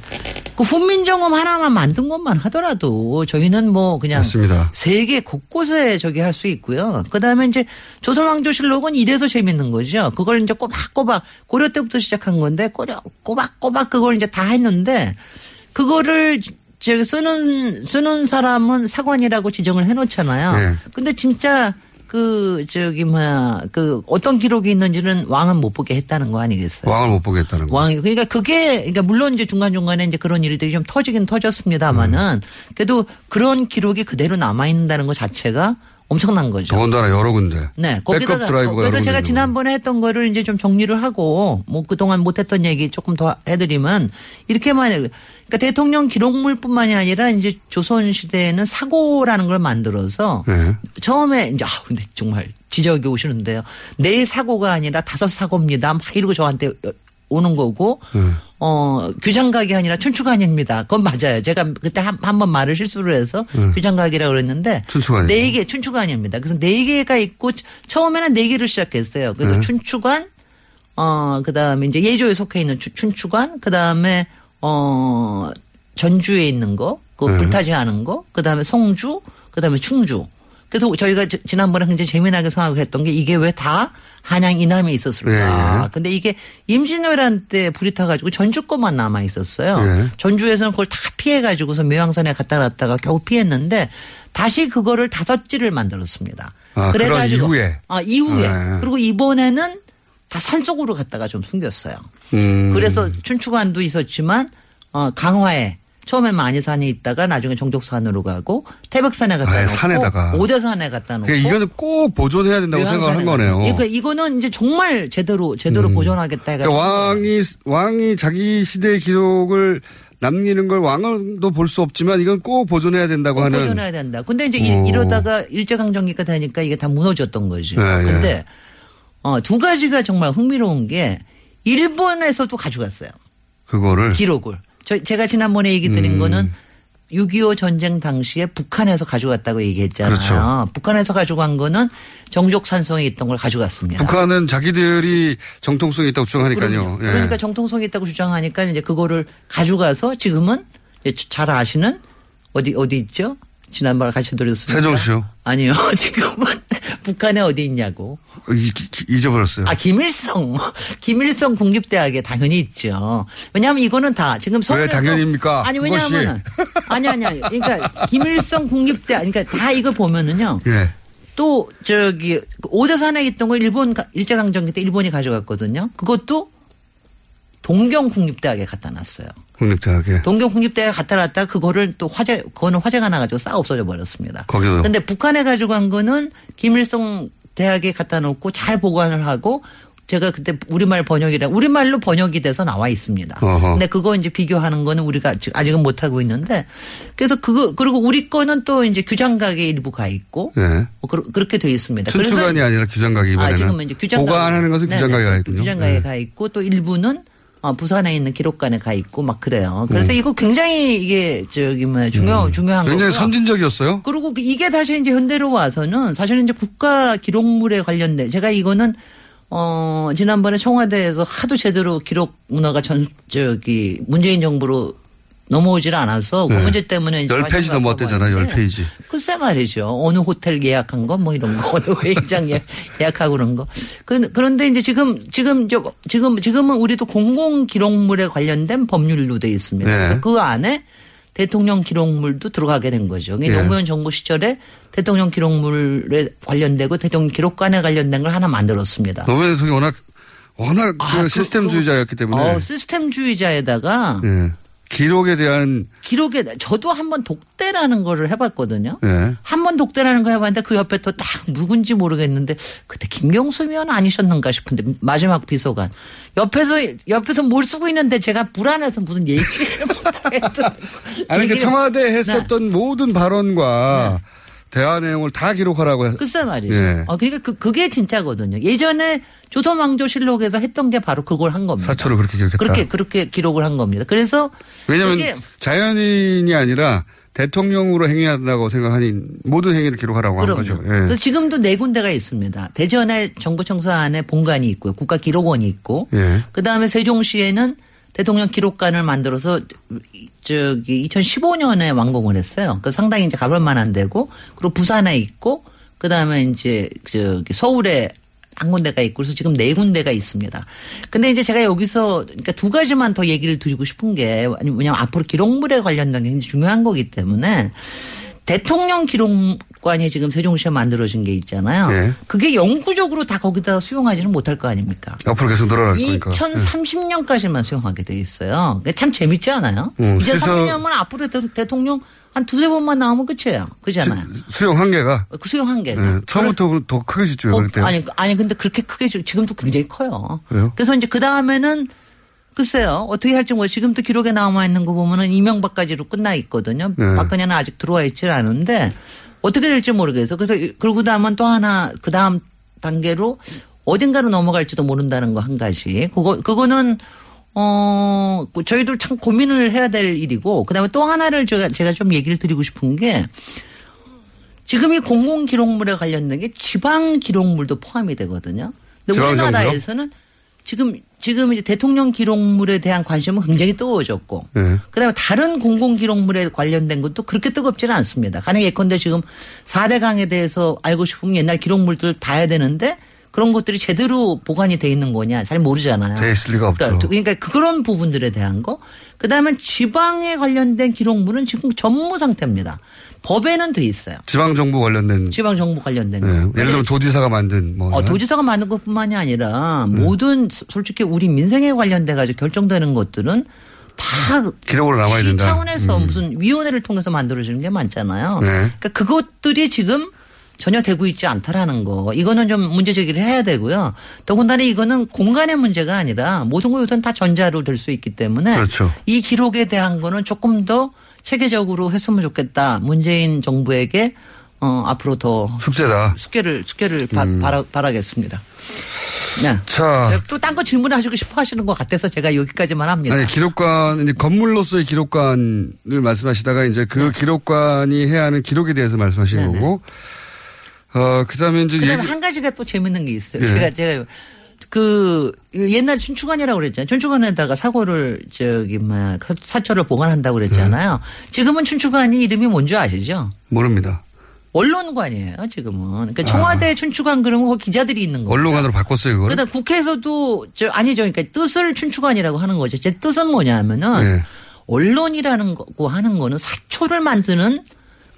그 훈민정음 하나만 만든 것만 하더라도 저희는 뭐 그냥 맞습니다. 세계 곳곳에 저기 할 수 있고요. 그다음에 이제 조선왕조실록은 이래서 재밌는 거죠. 그걸 이제 꼬박꼬박 고려 때부터 시작한 건데 꼬려 꼬박꼬박 그걸 이제 다 했는데 그거를 저 쓰는 쓰는 사람은 사관이라고 지정을 해놓잖아요. 네. 근데 진짜 그 저기 뭐야 그 어떤 기록이 있는지는 왕은 못 보게 했다는 거 아니겠어요? 왕을 못 보겠다는 거. 왕이 그러니까 그게 그러니까 물론 이제 중간 중간에 이제 그런 일들이 좀 터지긴 터졌습니다만은 그래도 그런 기록이 그대로 남아 있는다는 것 자체가 엄청난 거죠. 더군다나 여러 군데. 네, 백업 거기다가 드라이브가 그래서 제가 지난번에 했던 거를 이제 좀 정리를 하고 뭐 그동안 못했던 얘기 조금 더 해드리면 이렇게만 해요. 그러니까 대통령 기록물뿐만이 아니라 이제 조선 시대에는 사고라는 걸 만들어서 네. 처음에 이제 아 근데 정말 지적이 오시는데요. 네 사고가 아니라 다섯 사고입니다. 막 이러고 저한테 오는 거고 네. 어, 규장각이 아니라 춘추관입니다. 그건 맞아요. 제가 그때 한번 말을 실수를 해서 네. 규장각이라고 그랬는데 춘추관이요. 네 개, 춘추관입니다. 그래서 네 개가 있고 처음에는 네 개를 시작했어요. 그래서 네. 춘추관, 어, 그 다음에 이제 예조에 속해 있는 추- 춘추관, 그 다음에 어, 전주에 있는 거, 그 네. 불타지 않은 거, 그 다음에 송주, 그 다음에 충주. 그래서 저희가 지- 지난번에 굉장히 재미나게 생각을 했던 게 이게 왜 다 한양 이남에 있었을까. 네. 근데 이게 임진왜란 때 불이 타가지고 전주 거만 남아 있었어요. 네. 전주에서는 그걸 다 피해가지고서 묘양산에 갖다 놨다가 겨우 피했는데 다시 그거를 다섯 지를 만들었습니다. 아, 그런 이후에? 아, 이후에. 네. 그리고 이번에는 다 산속으로 갔다가 좀 숨겼어요. 음. 그래서 춘추관도 있었지만 어, 강화에 처음엔 만이산에 있다가 나중에 정족산으로 가고 태백산에 갖다 아예 놓고 산에다가. 오대산에 갖다 놓고 그러니까 이거는 꼭 보존해야 된다고 생각한 거네요. 그러니까 이거는 이제 정말 제대로 제대로 보존하겠다 해가지고 그러니까 왕이 왕이 자기 시대의 기록을 남기는 걸 왕도 볼 수 없지만 이건 꼭 보존해야 된다고 꼭 하는. 보존해야 된다. 근데 이제 오. 이- 이러다가 일제강점기가 되니까 이게 다 무너졌던 거지. 네, 예. 근데 어, 두 가지가 정말 흥미로운 게 일본에서도 가져갔어요. 그거를 기록을. 저 제가 지난번에 얘기 드린 음. 거는 6.25 전쟁 당시에 북한에서 가져갔다고 얘기했잖아요. 그렇죠. 북한에서 가져간 거는 정족 산성이 있던 걸 가져갔습니다. 북한은 자기들이 정통성이 있다고 주장하니까요. 예. 그러니까 정통성이 있다고 주장하니까 이제 그거를 가져가서 지금은 잘 아시는 어디 어디 있죠? 지난번에 같이 드렸습니다. 세종시요? 아니요. 지금은 북한에 어디 있냐고. 이- 이- 잊어버렸어요. 아, 김일성. 김일성 국립대학에 당연히 있죠. 왜냐하면 이거는 다 지금 서울에서 당연입니까? 아니. 왜냐하면 아니 아니 아니. 그러니까 김일성 국립대학 그러니까 다 이걸 보면은요. 예. 또 저기 오대산에 있던 거 일본 가- 일제 강점기 때 일본이 가져갔거든요. 그것도 동경 국립대학에 갖다 놨어요. 국립대학에. 동경 국립대학에 갖다 놨다가 그거를 또 화재 그거는 화재가 나가지고 싹 없어져 버렸습니다. 거기도. 근데 북한에 가져간 거는 김일성 대학에 갖다 놓고 잘 보관을 하고 제가 그때 우리말 번역이라 우리말로 번역이 돼서 나와 있습니다. 어허. 근데 그거 이제 비교하는 거는 우리가 아직- 아직은 못 하고 있는데 그래서 그거 그리고 우리 거는 또 이제 규장각에 일부 가 있고 예. 뭐 그러- 그렇게 돼 있습니다. 춘추관이 아니라 규장각이 이번에는. 아, 지금 이제 규장각 보관하는 것은 네네. 규장각에 가 있군요. 규장각에 예. 가 있고 또 일부는 어, 부산에 있는 기록관에 가 있고 막 그래요. 그래서 음. 이거 굉장히 이게 저기 뭐 중요 중요한 거고요. 굉장히 선진적이었어요. 그리고 그 이게 다시 이제 현대로 와서는 사실은 이제 국가 기록물에 관련된 제가 이거는 어 지난번에 청와대에서 하도 제대로 기록 문화가 전 저기 문재인 정부로 넘어오질 않아서 그 네. 문제 때문에 이제 열 페이지 관심을 넘었대잖아요. 열 갖고 페이지. 글쎄 말이죠. 어느 호텔 예약한 거 뭐 이런 거, 어느 회의장 예- 예약하고 그런 거. 그- 그런데 이제 지금 지금 저 지금 지금은 우리도 공공 기록물에 관련된 법률로 돼 있습니다. 네. 그 안에 대통령 기록물도 들어가게 된 거죠. 이 예. 노무현 정부 시절에 대통령 기록물에 관련되고 대통령 기록관에 관련된 걸 하나 만들었습니다. 노무현 대통령이 워낙 워낙 그 시스템주의자였기 때문에. 어, 시스템주의자에다가 예. 기록에 대한 기록에 저도 한 번 독대라는 거를 해봤거든요. 예. 한번 독대라는 거 해봤는데 그 옆에 또 딱 누군지 모르겠는데 그때 김경수 의원 아니셨는가 싶은데 마지막 비서관 옆에서 옆에서 뭘 쓰고 있는데 제가 불안해서 무슨 얘기를 못하겠더라고요. 아니 그 청와대에 네. 했었던 모든 발언과 대화 내용을 다 기록하라고 했 글쎄 말이죠. 예. 어, 그러니까 그, 그게 진짜거든요. 예전에 조선왕조실록에서 했던 게 바로 그걸 한 겁니다. 사초를 그렇게 기록했다. 그렇게 그렇게 기록을 한 겁니다. 그래서 왜냐하면 자연인이 아니라 대통령으로 행위한다고 생각하니 모든 행위를 기록하라고 한 그럼요. 거죠. 예. 그래서 지금도 네 군데가 있습니다. 대전에 정부청사 안에 본관이 있고요. 국가기록원이 있고 예. 그다음에 세종시에는 대통령 기록관을 만들어서 저기 2015년에 완공을 했어요. 그 상당히 이제 가볼 만한 데고 그리고 부산에 있고 그 다음에 이제 저기 서울에 한 군데가 있고 그래서 지금 네 군데가 있습니다. 근데 이제 제가 여기서 그러니까 두 가지만 더 얘기를 드리고 싶은 게 왜냐면 앞으로 기록물에 관련된 게 굉장히 중요한 거기 때문에 대통령 기록관이 지금 세종시에 만들어진 게 있잖아요. 예. 그게 영구적으로 다 거기다 수용하지는 못할 거 아닙니까? 앞으로 계속 늘어날 거니까. 2030년까지만 수용하게 돼 있어요. 참 재밌지 않아요? 음, 이제 실서- 30년만 앞으로 대- 대통령 한 두세 번만 나오면 끝이에요. 그잖아요. 수용 한계가 그 수용 한계가. 예. 처음부터 더 크게 짓죠. 때. 아니, 아니, 근데 그렇게 크게, 줄- 지금도 굉장히 커요. 그래요? 그래서 이제 그 다음에는 글쎄요. 어떻게 할지 뭐 지금도 기록에 남아 있는 거 보면은 이명박까지로 끝나 있거든요. 네. 박근혜는 아직 들어와 있질 않은데 어떻게 될지 모르겠어. 그래서 그러고 나면 또 하나 그 다음 단계로 어딘가로 넘어갈지도 모른다는 거 한 가지. 그거 그거는 어그 저희도 참 고민을 해야 될 일이고 그다음에 또 하나를 제가 제가 좀 얘기를 드리고 싶은 게 지금 이 공공 기록물에 관련된 게 지방 기록물도 포함이 되거든요. 근데 지방? 우리나라에서는 지금 지금 이제 대통령 기록물에 대한 관심은 굉장히 뜨거워졌고 예. 그다음에 다른 공공 기록물에 관련된 것도 그렇게 뜨겁지는 않습니다. 가령 예컨대 지금 4대 강에 대해서 알고 싶으면 옛날 기록물들 봐야 되는데 그런 것들이 제대로 보관이 돼 있는 거냐 잘 모르잖아요. 돼 있을 리가 없죠. 그러니까, 그러니까 그런 부분들에 대한 거. 그다음에 지방에 관련된 기록물은 지금 전무 상태입니다. 법에는 돼 있어요. 지방 정부 관련된 지방 정부 관련된 거. 예. 예를 들면 도지사가 만든 뭐 어, 도지사가 만든 것뿐만이 아니라 네. 모든 소- 솔직히 우리 민생에 관련돼 가지고 결정되는 것들은 다 기록으로 남아야 시 된다. 차원에서 음. 무슨 위원회를 통해서 만들어지는 게 많잖아요. 네. 그러니까 그것들이 지금 전혀 되고 있지 않다라는 거. 이거는 좀 문제 제기를 해야 되고요. 더군다나 이거는 공간의 문제가 아니라 모든 거 요새는 다 전자로 될 수 있기 때문에 그렇죠. 이 기록에 대한 거는 조금 더 체계적으로 했으면 좋겠다. 문재인 정부에게 어, 앞으로 더 숙제다. 숙제를 숙제를 바, 음. 바라, 바라겠습니다. 네. 자. 또 딴 거 질문하시고 싶어 하시는 것 같아서 제가 여기까지만 합니다. 아니, 기록관, 이제 건물로서의 기록관을 말씀하시다가 이제 그 기록관이 해야 하는 기록에 대해서 말씀하시는 네네. 거고, 어, 그 다음에 이제 그다음에 얘기, 한 가지가 또 재밌는 게 있어요. 예. 제가 제가 그 옛날 춘추관이라고 그랬잖아요. 춘추관에다가 사고를 저기 막 사초를 보관한다고 그랬잖아요. 네. 지금은 춘추관이 이름이 뭔지 아시죠? 모릅니다. 언론관이에요. 지금은. 그러니까 청와대 춘추관 그러면 거기 기자들이 있는 거예요. 언론관으로 바꿨어요, 그걸. 그러다 국회에서도 저 아니죠. 그러니까 뜻을 춘추관이라고 하는 거죠. 제 뜻은 뭐냐면은 네. 언론이라는 거고 하는 거는 사초를 만드는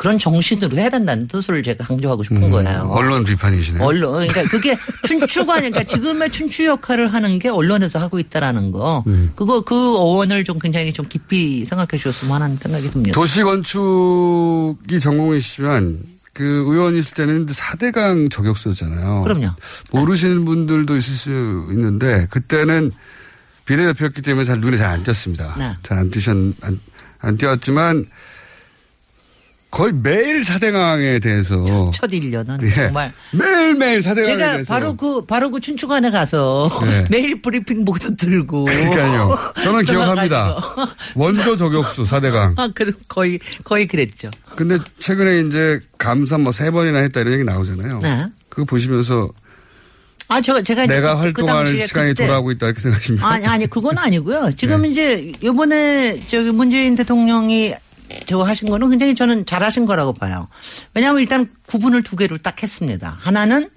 그런 정신으로 해야 된다는 뜻을 제가 강조하고 싶은 거예요. 음, 언론 비판이시네요. 언론. 그러니까 그게 춘추관, 그러니까 지금의 춘추 역할을 하는 게 언론에서 하고 있다라는 거. 음. 그거, 그 어원을 좀 굉장히 좀 깊이 생각해 주셨으면 하는 생각이 듭니다. 도시 건축이 전공이시지만 그 의원이실 때는 4대강 저격수였잖아요. 그럼요. 모르시는 분들도 있을 수 있는데 그때는 비례대표였기 때문에 잘 눈에 잘 안 띄었습니다. 네. 잘안 띄셨, 안, 안 띄었지만 거의 매일 4대강에 대해서 첫 1년은 예. 정말 매일 매일 4대강에 제가 대해서 바로 그 바로 그 춘추관에 가서 네. 매일 브리핑 보도 들고 그러니까요. 저는 기억합니다. 원조 저격수 4대강. 아, 그 거의 거의 그랬죠. 근데 최근에 이제 감사 뭐 세 번이나 했다 이런 얘기 나오잖아요. 네. 그거 보시면서 아, 저 제가 내가 그- 그 활동할 당시에 시간이 그때 돌아오고 있다 이렇게 생각하십니까? 아니, 아니, 그건 아니고요. 네. 지금 이제 이번에 저기 문재인 대통령이 저거 하신 거는 굉장히 저는 잘하신 거라고 봐요. 왜냐하면 일단 구분을 두 개로 딱 했습니다. 하나는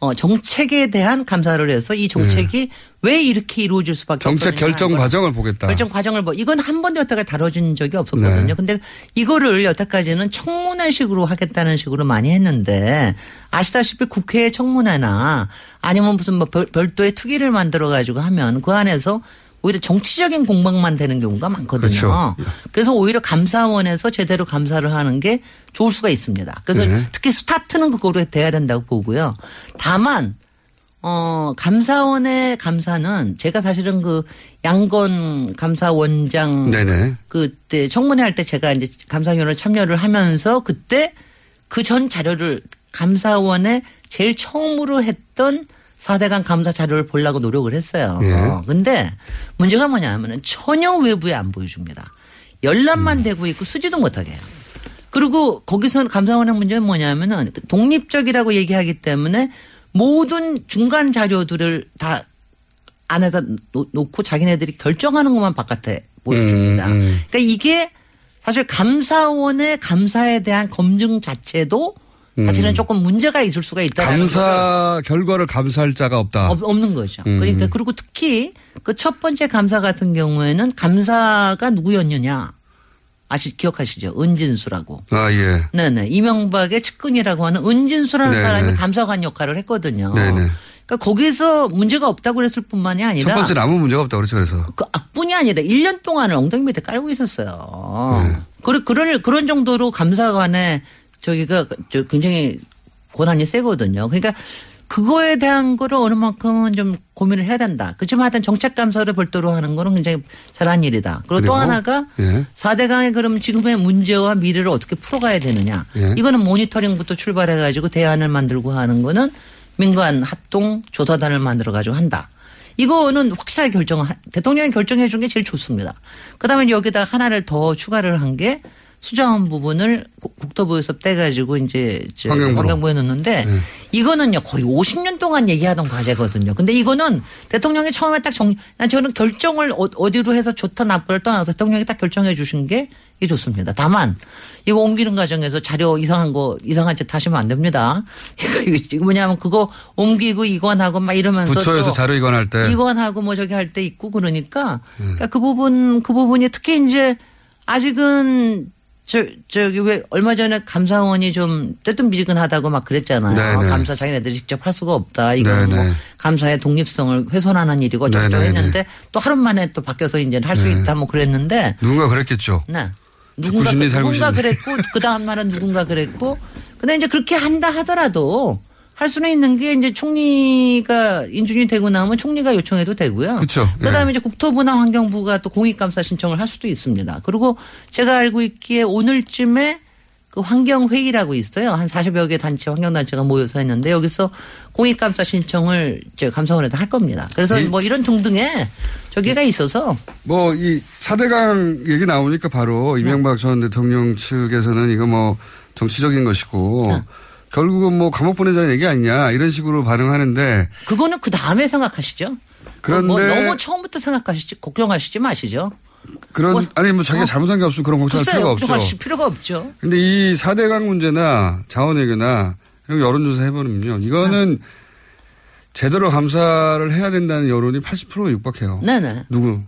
어, 정책에 대한 감사를 해서 이 정책이 왜 이렇게 이루어질 수밖에 네. 정책 결정 걸 과정을 보겠다. 결정 과정을 뭐 이건 한 번도 여태까지 다뤄진 적이 없었거든요. 네. 근데 이거를 여태까지는 청문회식으로 하겠다는 식으로 많이 했는데 아시다시피 국회 청문회나 아니면 무슨 뭐 별, 별도의 특위를 만들어 가지고 하면 그 안에서 오히려 정치적인 공방만 되는 경우가 많거든요. 그렇죠. 그래서 오히려 감사원에서 제대로 감사를 하는 게 좋을 수가 있습니다. 그래서 네. 특히 스타트는 그거로 돼야 된다고 보고요. 다만 어, 감사원의 감사는 제가 사실은 그 양건 감사원장 네네. 그때 청문회 할 때 제가 이제 감사위원을 참여를 하면서 그때 그 전 자료를 감사원에 제일 처음으로 했던 4대강 감사 자료를 보려고 노력을 했어요. 예. 근데 문제가 뭐냐면은 전혀 외부에 안 보여줍니다. 열람만 되고 있고 쓰지도 못하게 해요. 그리고 거기서 감사원의 문제는 뭐냐면은 독립적이라고 얘기하기 때문에 모든 중간 자료들을 다 안에다 놓- 놓고 자기네들이 결정하는 것만 바깥에 보여줍니다. 음, 음. 그러니까 이게 사실 감사원의 감사에 대한 검증 자체도 사실은 음. 조금 문제가 있을 수가 있다는 감사 결과를 감사할 자가 없다. 없, 없는 거죠. 음. 그러니까 그리고 특히 그 첫 번째 감사 같은 경우에는 감사가 누구였느냐 아시 기억하시죠? 은진수라고. 아 예. 네네 이명박의 측근이라고 하는 은진수라는 네네. 사람이 감사관 역할을 했거든요. 네네. 그러니까 거기서 문제가 없다고 그랬을 뿐만이 아니라 첫 번째는 아무 문제가 없다 그렇죠. 그래서 그 악뿐이 아니라 1년 동안을 엉덩이 밑에 깔고 있었어요. 네. 그런 그런 그런 정도로 감사관에 저기가 저 굉장히 권한이 세거든요. 그러니까 그거에 대한 거를 어느 만큼은 좀 고민을 해야 된다. 그렇지만 하여튼 정책 감사를 별도로 하는 거는 굉장히 잘한 일이다. 그리고 또 그리고, 하나가 예. 4대강의 그럼 지금의 문제와 미래를 어떻게 풀어가야 되느냐. 예. 이거는 모니터링부터 출발해 가지고 대안을 만들고 하는 거는 민간 합동 조사단을 만들어 가지고 한다. 이거는 확실하게 결정, 대통령이 결정해 준 게 제일 좋습니다. 그 다음에 여기다 하나를 더 추가를 한 게 수자원 부분을 국- 국토부에서 떼가지고 이제 저 환경부로. 환경부에 넣는데 이거는요 거의 50년 동안 얘기하던 과제거든요. 근데 이거는 대통령이 처음에 딱 정, 난 저는 결정을 어- 어디로 해서 좋다 나쁘를 떠나서 대통령이 딱 결정해 주신 게 이게 좋습니다. 다만 이거 옮기는 과정에서 자료 이상한 거 이상한 짓 하시면 안 됩니다. 이거 뭐냐면 그거 옮기고 이관하고 막 이러면서 부처에서 또 자료 이관할 때 이관하고 뭐 저기 할 때 있고 그러니까, 예. 그러니까 그 부분 그 부분이 특히 이제 아직은 저 저기 왜 얼마 전에 감사원이 좀 뜨뜻미지근하다고 막 그랬잖아요. 네네. 감사 자기네들이 직접 할 수가 없다. 이건 뭐 네네. 감사의 독립성을 훼손하는 일이고 저쩌고. 했는데 또 하루 만에 또 바뀌어서 이제 할수 네. 있다 뭐 그랬는데 누군가 그랬겠죠. 네. 누군가, 살고 누군가 싶네. 그랬고, 그 다음 말은 누군가 그랬고, 근데 이제 그렇게 한다 하더라도, 할 수는 있는 게 이제 총리가 인준이 되고 나면 총리가 요청해도 되고요. 예. 그다음에 이제 국토부나 환경부가 또 공익감사 신청을 할 수도 있습니다. 그리고 제가 알고 있기에 오늘쯤에 그 환경회의라고 있어요. 한 40여 개 단체, 환경단체가 모여서 했는데 여기서 공익감사 신청을 저 감사원에다 할 겁니다. 그래서 이- 뭐 이런 등등의 저기가 있어서 뭐 이 4대강 얘기 나오니까 바로 이명박 전 대통령 측에서는 이거 뭐 정치적인 것이고 결국은 뭐 감옥 보내자는 얘기 아니냐 이런 식으로 반응하는데 그거는 그 다음에 생각하시죠. 그런데 뭐 너무 처음부터 생각하시지 걱정하시지 마시죠. 그런 뭐, 아니 뭐 자기가 어? 잘못한 게 없으면 그런 걱정할 글쎄요, 필요가 없죠. 걱정하실 필요가 없죠. 근데 이 4대강 문제나 자원외교나 이런 여론조사 해보면요. 이거는 제대로 감사를 해야 된다는 여론이 80%에 육박해요. 네네. 누구?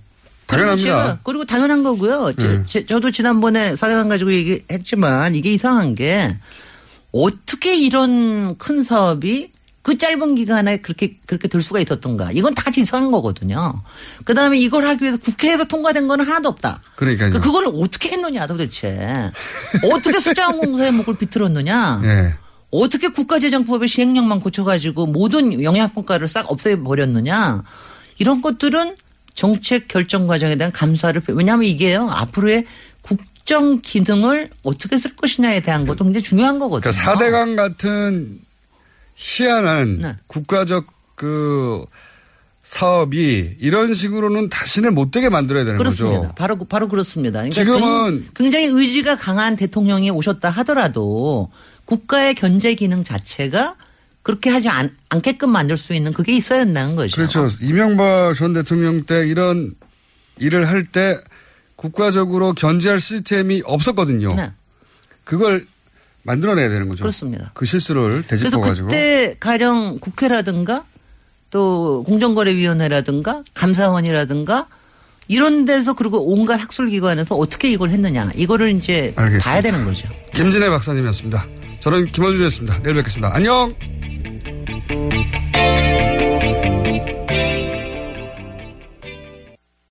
그리고 당연합니다. 그리고 당연한 거고요. 네. 저, 도 지난번에 사대강 가지고 얘기했지만 이게 이상한 게 어떻게 이런 큰 사업이 그 짧은 기간에 그렇게 그렇게 될 수가 있었던가. 이건 다 이상한 거거든요. 그 다음에 이걸 하기 위해서 국회에서 통과된 거는 하나도 없다. 그러니까요. 그 그걸 어떻게 했느냐 도대체. 어떻게 숫자항공사의 목을 비틀었느냐. 예. 어떻게 국가재정법의 시행령만 고쳐가지고 모든 영향평가를 싹 없애버렸느냐. 이런 것들은 정책 결정 과정에 대한 감사를, 표- 왜냐하면 이게요, 앞으로의 국정 기능을 어떻게 쓸 것이냐에 대한 것도 굉장히 중요한 거거든요. 그러니까 4대강 같은 희한한 네. 국가적 그 사업이 이런 식으로는 다시는 못 되게 만들어야 되는 그렇습니다. 거죠. 바로, 바로 그렇습니다. 그러니까 지금은 굉- 굉장히 의지가 강한 대통령이 오셨다 하더라도 국가의 견제 기능 자체가 그렇게 하지 않, 않게끔 만들 수 있는 그게 있어야 된다는 거죠. 그렇죠. 이명박 전 대통령 때 이런 일을 할 때 국가적으로 견제할 시스템이 없었거든요. 네. 그걸 만들어내야 되는 거죠. 그렇습니다. 그 실수를 되짚어가지고. 그때 가령 국회라든가 또 공정거래위원회라든가 감사원이라든가 이런 데서 그리고 온갖 학술기관에서 어떻게 이걸 했느냐 이거를 이제 알겠습니다. 봐야 되는 거죠. 김진애 박사님이었습니다. 저는 김원준이었습니다. 내일 뵙겠습니다. 안녕!